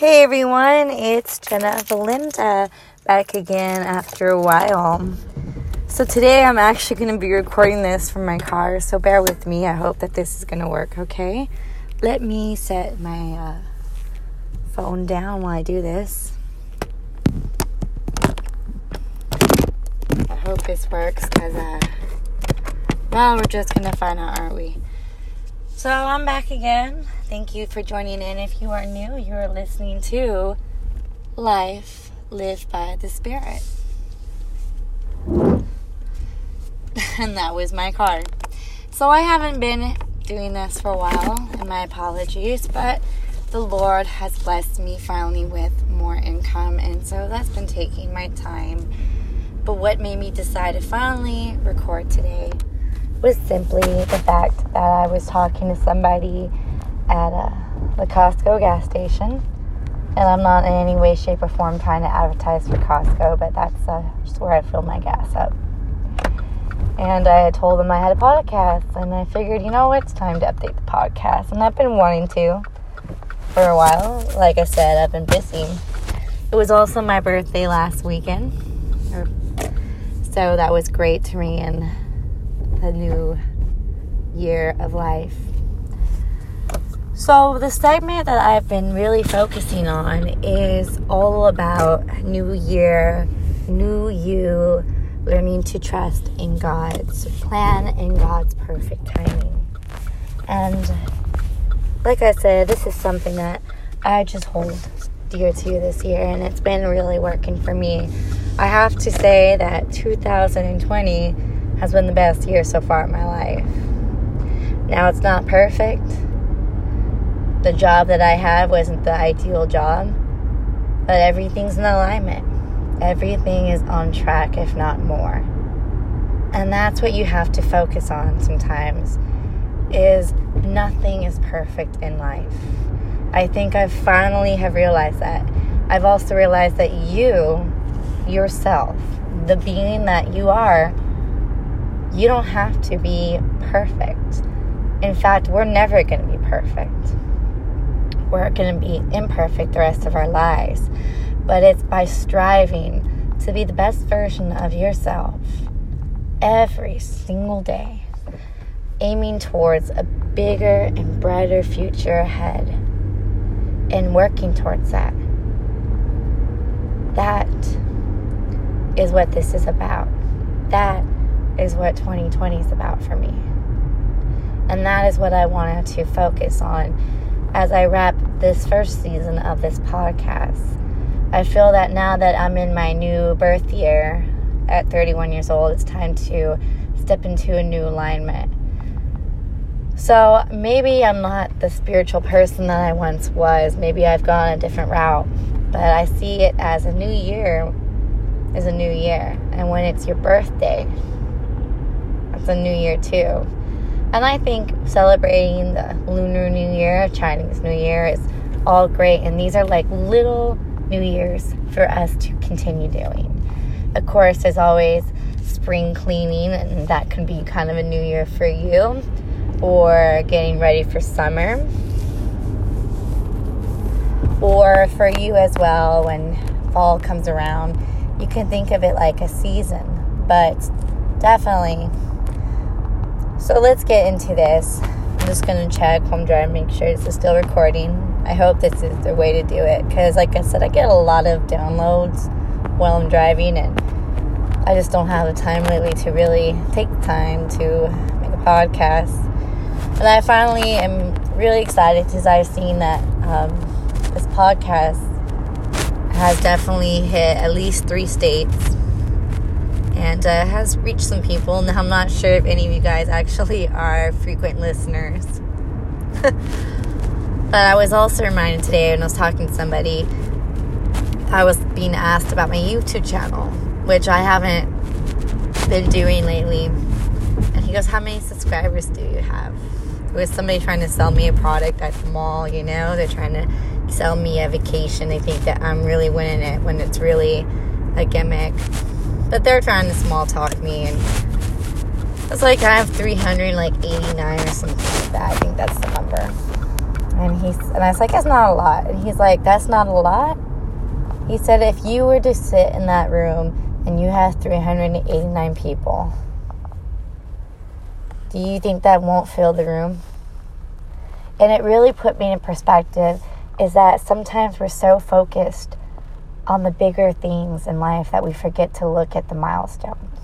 Hey everyone, it's Jenna Valinda back again after a while. So today I'm actually going to be recording this from my car, so bear with me. I hope that this is going to work, okay? Let me set my uh, phone down while I do this. I hope this works because, uh, well, we're just going to find out, aren't we? So I'm back again. Thank you for joining in. If you are new, you are listening to Life Lived by the Spirit. and that was my card. So I haven't been doing this for a while, and my apologies, but the Lord has blessed me finally with more income, and so that's been taking my time. But what made me decide to finally record today was simply the fact that I was talking to somebody at uh, the Costco gas station. And I'm not in any way, shape, or form trying to advertise for Costco, but that's uh, just where I fill my gas up. And I told them I had a podcast, and I figured, you know what, it's time to update the podcast. And I've been wanting to for a while. Like I said, I've been busy. It was also my birthday last weekend, so that was great to me in the new year of life. So, the segment that I've been really focusing on is all about new year, new you, learning to trust in God's plan and God's perfect timing. And like I said, this is something that I just hold dear to this year, and it's been really working for me. I have to say that 2020 has been the best year so far in my life. Now, it's not perfect the job that I have wasn't the ideal job, but everything's in alignment. Everything is on track, if not more. And that's what you have to focus on sometimes is nothing is perfect in life. I think I finally have realized that. I've also realized that you, yourself, the being that you are, you don't have to be perfect. In fact, we're never going to be perfect we're going to be imperfect the rest of our lives. But it's by striving to be the best version of yourself every single day, aiming towards a bigger and brighter future ahead, and working towards that. That is what this is about. That is what 2020 is about for me. And that is what I wanted to focus on as I wrap this first season of this podcast. I feel that now that I'm in my new birth year at 31 years old, it's time to step into a new alignment. So maybe I'm not the spiritual person that I once was. Maybe I've gone a different route. But I see it as a new year is a new year. And when it's your birthday, it's a new year too. And I think celebrating the Lunar New Year, Chinese New Year is all great. And these are like little New Year's for us to continue doing. Of course, there's always spring cleaning, and that can be kind of a new year for you, or getting ready for summer, or for you as well when fall comes around. You can think of it like a season, but definitely so let's get into this. I'm just to check home drive, make sure is still recording. I hope this is the way to do it because, like I said, I get a lot of downloads while I'm driving, and I just don't have the time lately to really take the time to make a podcast. And I finally am really excited because I've seen that um, this podcast has definitely hit at least three states and uh, has reached some people. Now, I'm not sure if any of you guys actually are frequent listeners. but I was also reminded today when I was talking to somebody, I was being asked about my YouTube channel, which I haven't been doing lately. And he goes, How many subscribers do you have? It was somebody trying to sell me a product at the mall, you know? They're trying to sell me a vacation. They think that I'm really winning it when it's really a gimmick. But they're trying to small talk me, and it's like I have 389 or something like that. I think that's the number. And he's and I was like, that's not a lot. And he's like, that's not a lot. He said, if you were to sit in that room and you have 389 people, do you think that won't fill the room? And it really put me in perspective is that sometimes we're so focused on the bigger things in life that we forget to look at the milestones.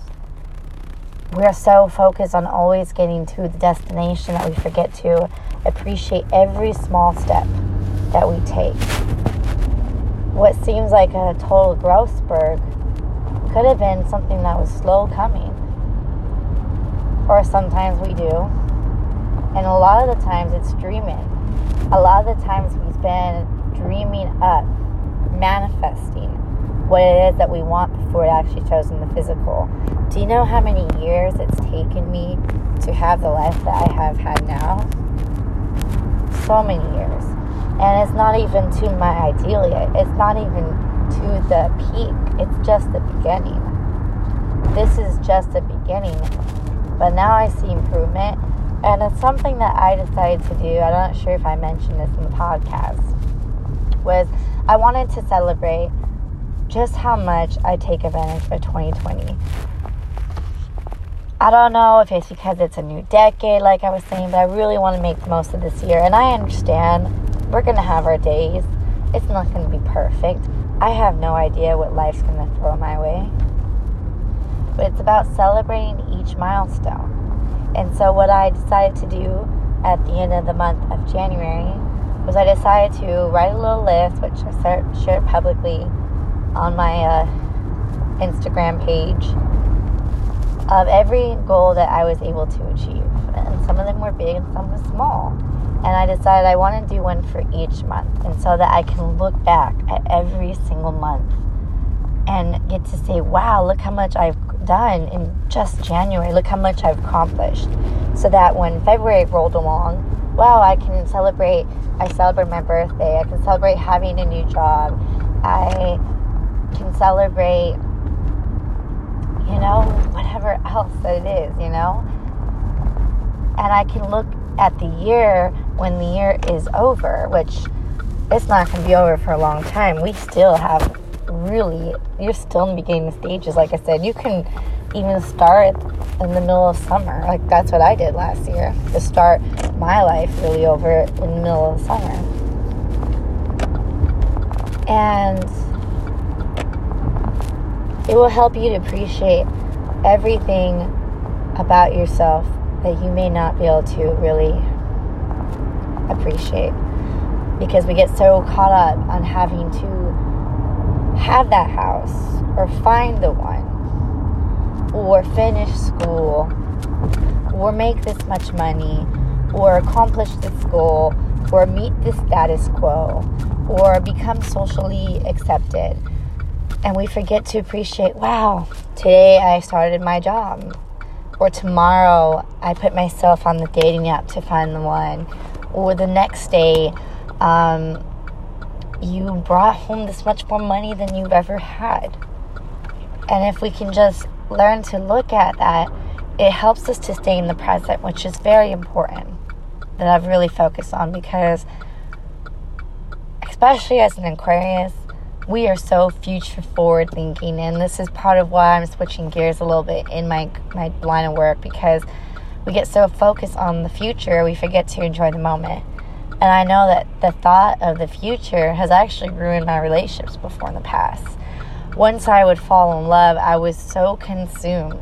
We're so focused on always getting to the destination that we forget to appreciate every small step that we take. What seems like a total growth spurt could have been something that was slow coming. Or sometimes we do. And a lot of the times it's dreaming. A lot of the times we've been dreaming up, manifesting what it is that we want before it actually shows in the physical. Do you know how many years it's taken me to have the life that I have had now? So many years. And it's not even to my ideal. It's not even to the peak. It's just the beginning. This is just the beginning. But now I see improvement. And it's something that I decided to do. I'm not sure if I mentioned this in the podcast. Was I wanted to celebrate just how much I take advantage of 2020. I don't know if it's because it's a new decade, like I was saying, but I really want to make the most of this year. And I understand we're going to have our days. It's not going to be perfect. I have no idea what life's going to throw my way. But it's about celebrating each milestone. And so, what I decided to do at the end of the month of January was I decided to write a little list, which I shared publicly on my uh, Instagram page of every goal that I was able to achieve. And some of them were big and some were small. And I decided I want to do one for each month. And so that I can look back at every single month and get to say, wow, look how much I've done in just January. Look how much I've accomplished. So that when February rolled along, wow, I can celebrate. I celebrate my birthday. I can celebrate having a new job. I can celebrate you know, whatever else that it is, you know? And I can look at the year when the year is over, which it's not going to be over for a long time. We still have really, you're still in the beginning stages. Like I said, you can even start in the middle of summer. Like that's what I did last year to start my life really over in the middle of summer. And it will help you to appreciate everything about yourself that you may not be able to really appreciate because we get so caught up on having to have that house or find the one or finish school or make this much money or accomplish this goal or meet the status quo or become socially accepted and we forget to appreciate wow, today I started my job. Or tomorrow I put myself on the dating app to find the one. Or the next day, um, you brought home this much more money than you've ever had. And if we can just learn to look at that, it helps us to stay in the present, which is very important that I've really focused on because, especially as an Aquarius, we are so future forward thinking and this is part of why I'm switching gears a little bit in my my line of work because we get so focused on the future we forget to enjoy the moment. And I know that the thought of the future has actually ruined my relationships before in the past. Once I would fall in love, I was so consumed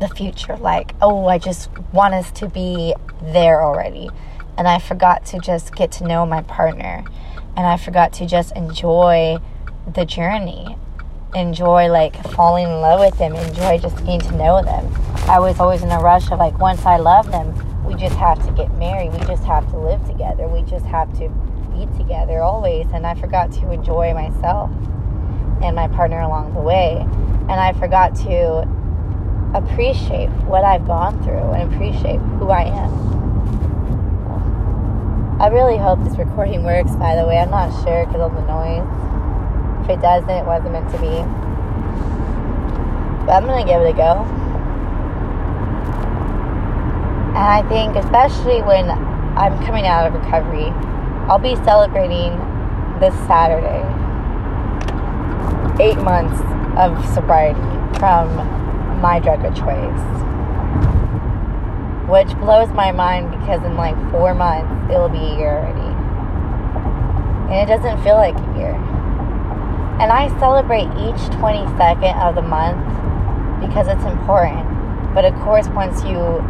the future like, oh, I just want us to be there already. And I forgot to just get to know my partner and I forgot to just enjoy the journey. Enjoy like falling in love with them, enjoy just getting to know them. I was always in a rush of like once I love them, we just have to get married, we just have to live together, we just have to be together always. And I forgot to enjoy myself and my partner along the way. And I forgot to appreciate what I've gone through and appreciate who I am. I really hope this recording works, by the way. I'm not sure because of the noise. If it doesn't, it wasn't meant to be. But I'm going to give it a go. And I think, especially when I'm coming out of recovery. I'll be celebrating this Saturday eight months of sobriety from my drug of choice. Which blows my mind because in like four months, it'll be a year already. And it doesn't feel like a year. And I celebrate each 22nd of the month because it's important. But of course, once you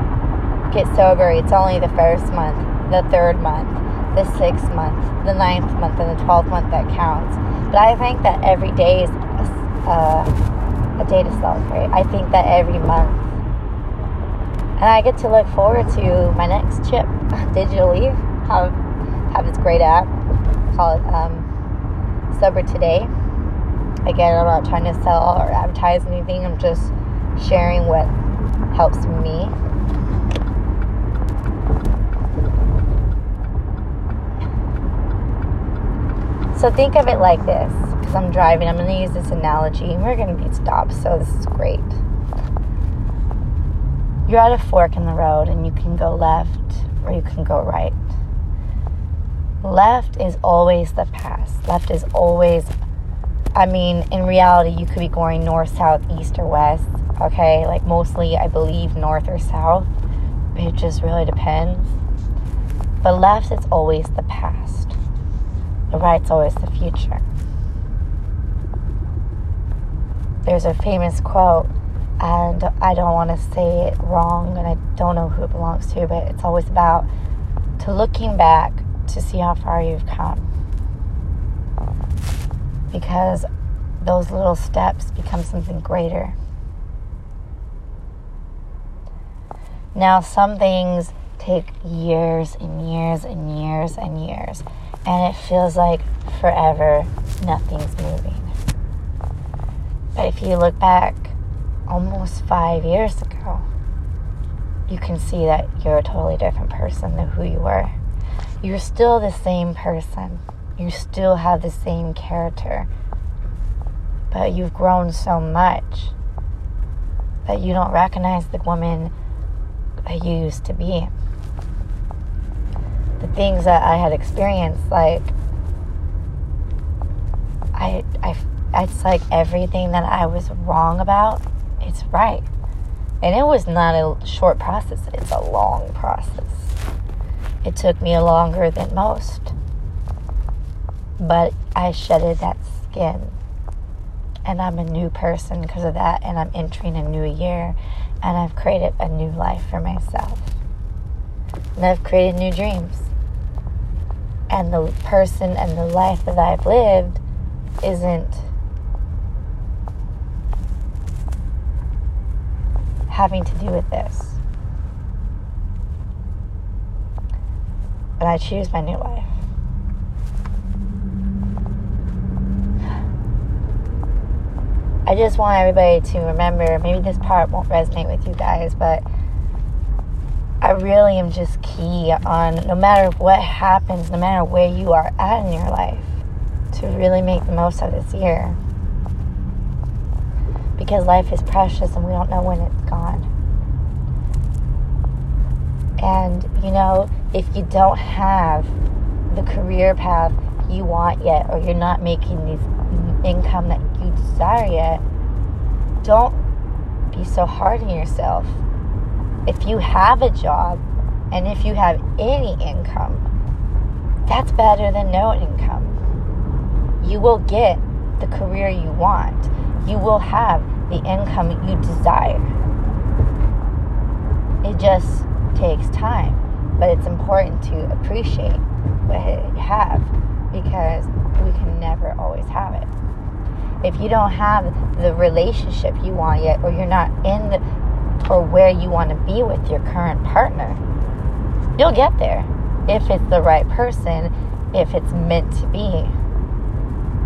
get sober, it's only the first month, the third month, the sixth month, the ninth month, and the 12th month that counts. But I think that every day is a, a day to celebrate. I think that every month. And I get to look forward to my next chip digitally. Have, have this great app called um, Sober Today. Again, I'm not trying to sell or advertise anything, I'm just sharing what helps me. So think of it like this because I'm driving. I'm going to use this analogy. We're going to be stopped, so this is great. You're at a fork in the road and you can go left or you can go right. Left is always the past. Left is always, I mean, in reality, you could be going north, south, east, or west. Okay, like mostly, I believe north or south. It just really depends. But left is always the past, the right's always the future. There's a famous quote, and I don't want to say it wrong, and I don't know who it belongs to, but it's always about to looking back to see how far you've come. Because those little steps become something greater. Now, some things take years and years and years and years, and it feels like forever nothing's moving. But if you look back almost five years ago, you can see that you're a totally different person than who you were. You're still the same person, you still have the same character, but you've grown so much that you don't recognize the woman that you used to be. The things that I had experienced, like, I, I it's like everything that I was wrong about, it's right. And it was not a short process, it's a long process. It took me longer than most. But I shedded that skin. And I'm a new person because of that. And I'm entering a new year. And I've created a new life for myself. And I've created new dreams. And the person and the life that I've lived isn't having to do with this. And I choose my new life. I just want everybody to remember maybe this part won't resonate with you guys, but I really am just key on no matter what happens, no matter where you are at in your life, to really make the most of this year because life is precious and we don't know when it's gone. And, you know, if you don't have the career path you want yet, or you're not making the income that you desire yet, don't be so hard on yourself. If you have a job and if you have any income, that's better than no income. You will get the career you want you will have the income you desire. It just takes time, but it's important to appreciate what you have because we can never always have it. If you don't have the relationship you want yet, or you're not in the, or where you want to be with your current partner, you'll get there if it's the right person, if it's meant to be.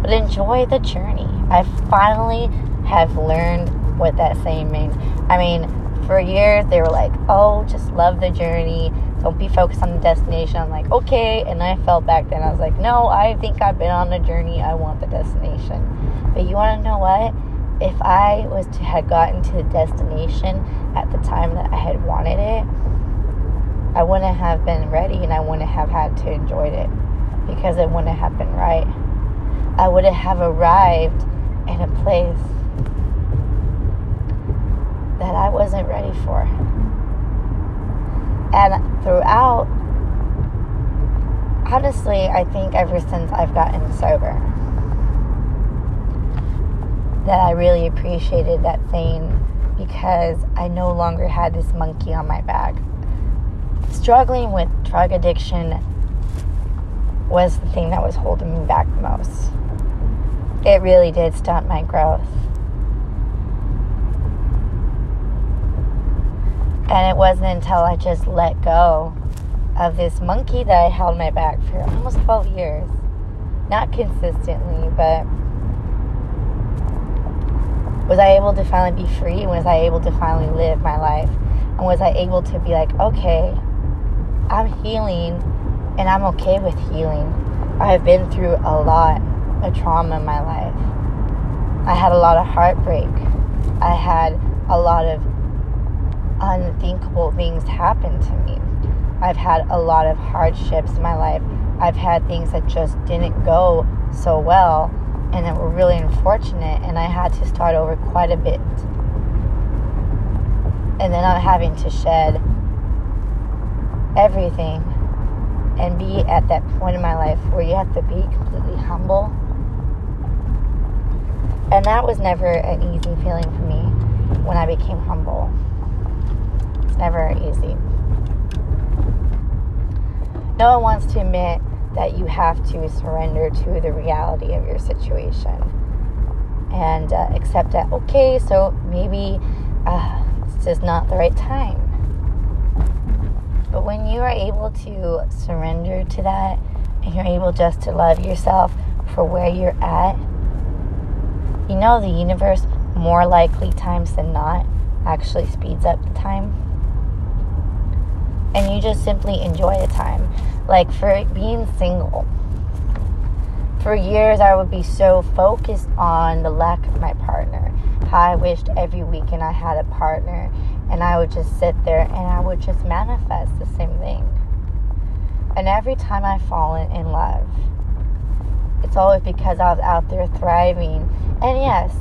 But enjoy the journey. I finally have learned what that saying means. I mean, for years they were like, oh, just love the journey. Don't be focused on the destination. I'm like, okay. And I felt back then, I was like, no, I think I've been on the journey. I want the destination. But you want to know what? If I was to had gotten to the destination at the time that I had wanted it, I wouldn't have been ready and I wouldn't have had to enjoy it because it wouldn't have been right. I wouldn't have arrived in a place that I wasn't ready for. And throughout, honestly, I think ever since I've gotten sober, that I really appreciated that thing because I no longer had this monkey on my back. Struggling with drug addiction was the thing that was holding me back the most. It really did stunt my growth. And it wasn't until I just let go of this monkey that I held my back for almost 12 years. Not consistently, but was I able to finally be free? Was I able to finally live my life? And was I able to be like, okay, I'm healing and I'm okay with healing. I've been through a lot of trauma in my life. I had a lot of heartbreak. I had a lot of unthinkable things happen to me. I've had a lot of hardships in my life. I've had things that just didn't go so well and that were really unfortunate, and I had to start over quite a bit. And then I'm having to shed everything and be at that point in my life where you have to be completely humble. And that was never an easy feeling for me when I became humble. It's never easy. No one wants to admit that you have to surrender to the reality of your situation and uh, accept that, okay, so maybe uh, this is not the right time. But when you are able to surrender to that and you're able just to love yourself for where you're at, you know the universe, more likely times than not, actually speeds up the time. You just simply enjoy the time. Like for being single, for years I would be so focused on the lack of my partner. How I wished every weekend I had a partner and I would just sit there and I would just manifest the same thing. And every time I've fallen in love, it's always because I was out there thriving. And yes,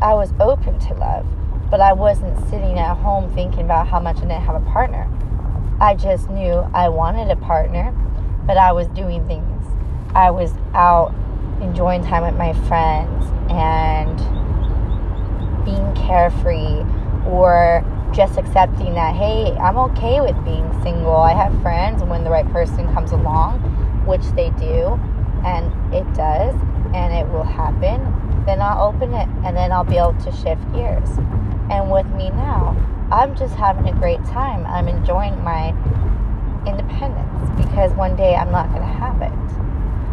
I was open to love, but I wasn't sitting at home thinking about how much I didn't have a partner. I just knew I wanted a partner, but I was doing things. I was out enjoying time with my friends and being carefree or just accepting that, hey, I'm okay with being single. I have friends, and when the right person comes along, which they do, and it does, and it will happen, then I'll open it and then I'll be able to shift gears. And with me now, I'm just having a great time. I'm enjoying my independence because one day I'm not going to have it.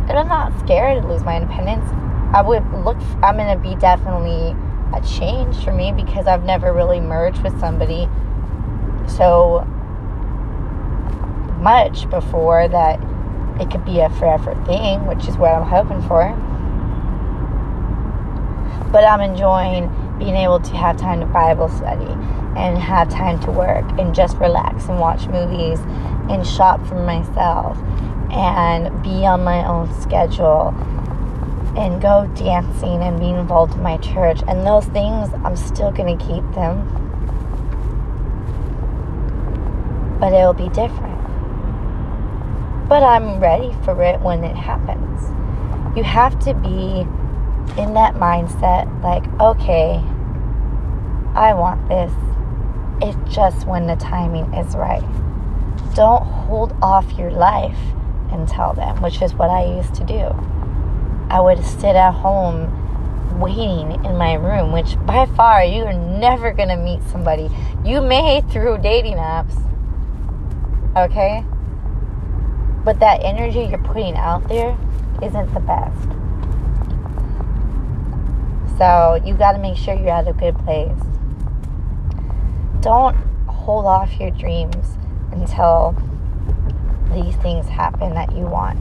And I'm not scared to lose my independence. I would look, I'm going to be definitely a change for me because I've never really merged with somebody so much before that it could be a forever thing, which is what I'm hoping for. But I'm enjoying being able to have time to Bible study and have time to work and just relax and watch movies and shop for myself and be on my own schedule and go dancing and be involved in my church. And those things, I'm still going to keep them. But it'll be different. But I'm ready for it when it happens. You have to be in that mindset like, okay, I want this. It's just when the timing is right. Don't hold off your life until then, which is what I used to do. I would sit at home waiting in my room, which by far you are never to meet somebody. You may through dating apps, okay? But that energy you're putting out there isn't the best. So you got to make sure you're at a good place. Don't hold off your dreams until these things happen that you want.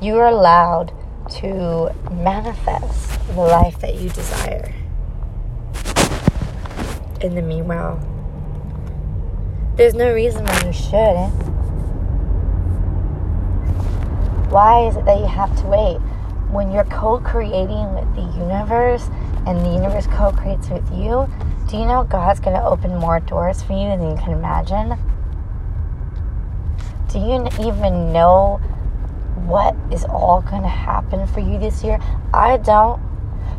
You are allowed to manifest the life that you desire. In the meanwhile, There's no reason why you shouldn't. Why is it that you have to wait? When you're co creating with the universe and the universe co creates with you, do you know God's going to open more doors for you than you can imagine? Do you even know what is all going to happen for you this year? I don't.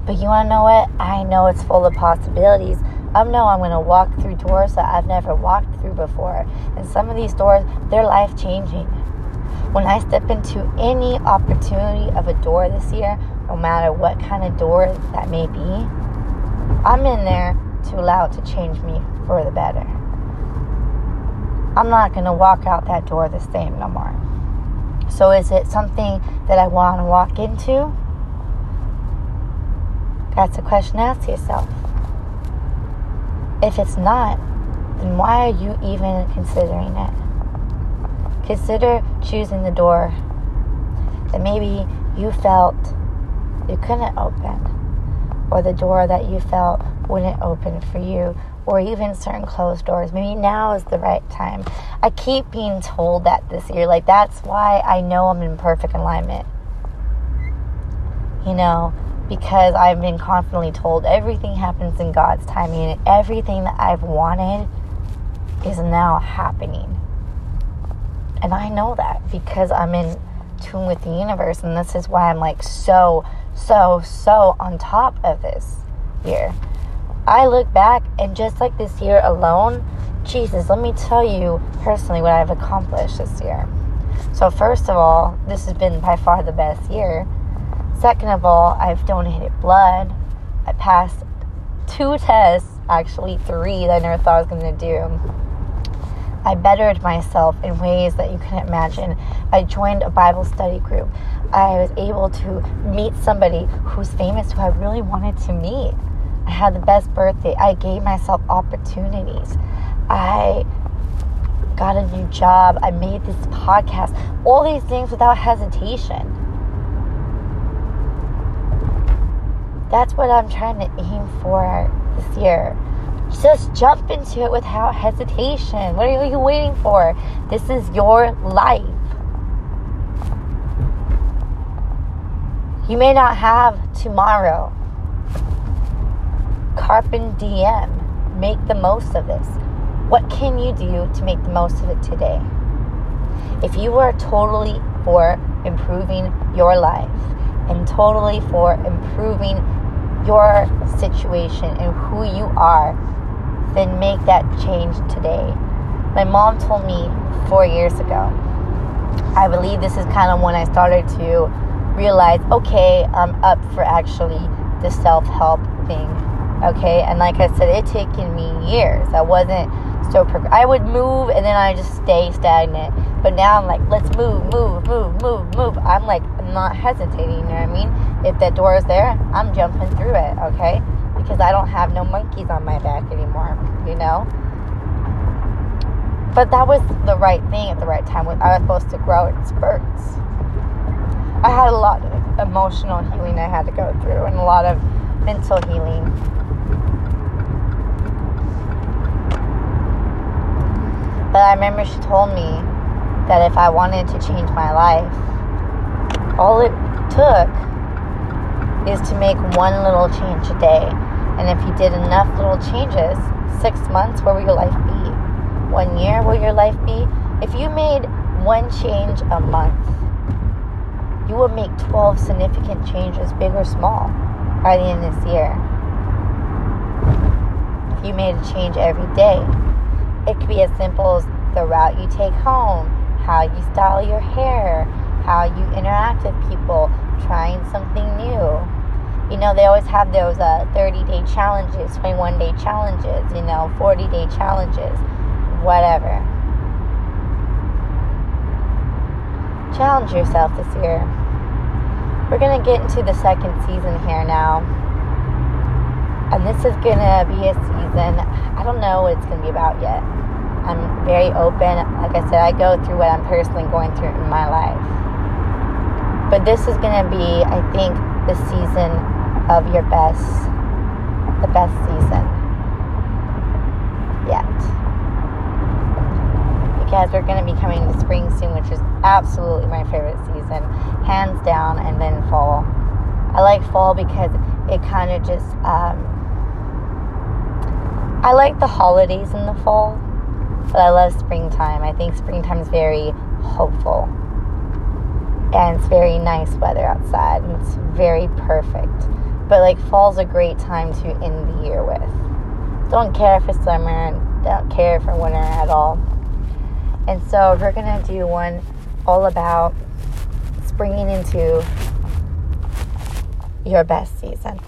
But you want to know what? I know it's full of possibilities. I know I'm going to walk through doors that I've never walked through before. And some of these doors, they're life changing. When I step into any opportunity of a door this year, no matter what kind of door that may be, I'm in there to allow it to change me for the better. I'm not going to walk out that door the same no more. So, is it something that I want to walk into? That's a question to ask yourself. If it's not, then why are you even considering it? Consider choosing the door that maybe you felt you couldn't open, or the door that you felt wouldn't open for you, or even certain closed doors. Maybe now is the right time. I keep being told that this year. Like, that's why I know I'm in perfect alignment. You know, because I've been constantly told everything happens in God's timing, and everything that I've wanted is now happening. And I know that because I'm in tune with the universe. And this is why I'm like so, so, so on top of this year. I look back and just like this year alone, Jesus, let me tell you personally what I've accomplished this year. So, first of all, this has been by far the best year. Second of all, I've donated blood. I passed two tests, actually three that I never thought I was going to do. I bettered myself in ways that you can't imagine. I joined a Bible study group. I was able to meet somebody who's famous who I really wanted to meet. I had the best birthday. I gave myself opportunities. I got a new job. I made this podcast. All these things without hesitation. That's what I'm trying to aim for this year. Just jump into it without hesitation. What are you waiting for? This is your life. You may not have tomorrow. Carpe diem. Make the most of this. What can you do to make the most of it today? If you are totally for improving your life and totally for improving your situation and who you are, then make that change today. My mom told me four years ago. I believe this is kind of when I started to realize okay, I'm up for actually the self help thing. Okay, and like I said, it taken me years. I wasn't so prog- I would move and then I just stay stagnant. But now I'm like, let's move, move, move, move, move. I'm like, not hesitating. You know what I mean? If that door is there, I'm jumping through it. Okay because I don't have no monkeys on my back anymore, you know? But that was the right thing at the right time. I was supposed to grow in spurts. I had a lot of emotional healing I had to go through and a lot of mental healing. But I remember she told me that if I wanted to change my life, all it took is to make one little change a day and if you did enough little changes, six months, where will your life be? One year, will your life be? If you made one change a month, you will make 12 significant changes, big or small, by the end of this year. If you made a change every day, it could be as simple as the route you take home, how you style your hair, how you interact with people, trying something new you know, they always have those uh, 30 day challenges, 21 day challenges, you know, 40 day challenges, whatever. Challenge yourself this year. We're to get into the second season here now. And this is to be a season, I don't know what it's to be about yet. I'm very open. Like I said, I go through what I'm personally going through in my life. But this is to be, I think, the season of your best, the best season yet. Because we're going to be coming to spring soon, which is absolutely my favorite season, hands down, and then fall. I like fall because it kind of just, um, I like the holidays in the fall, but I love springtime. I think springtime is very hopeful. And it's very nice weather outside, and it's very perfect. But like fall's a great time to end the year with. Don't care for summer, don't care for winter at all. And so we're gonna do one all about springing into your best season.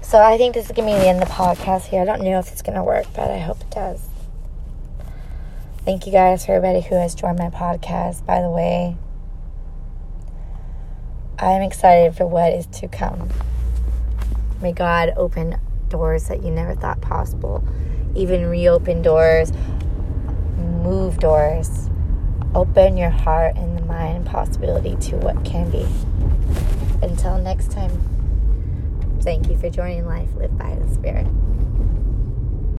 So I think this is gonna be the end of the podcast here. I don't know if it's gonna work, but I hope it does. Thank you guys for everybody who has joined my podcast. By the way, I am excited for what is to come. May God open doors that you never thought possible, even reopen doors, move doors, open your heart and the mind possibility to what can be. Until next time, thank you for joining Life Lived by the Spirit.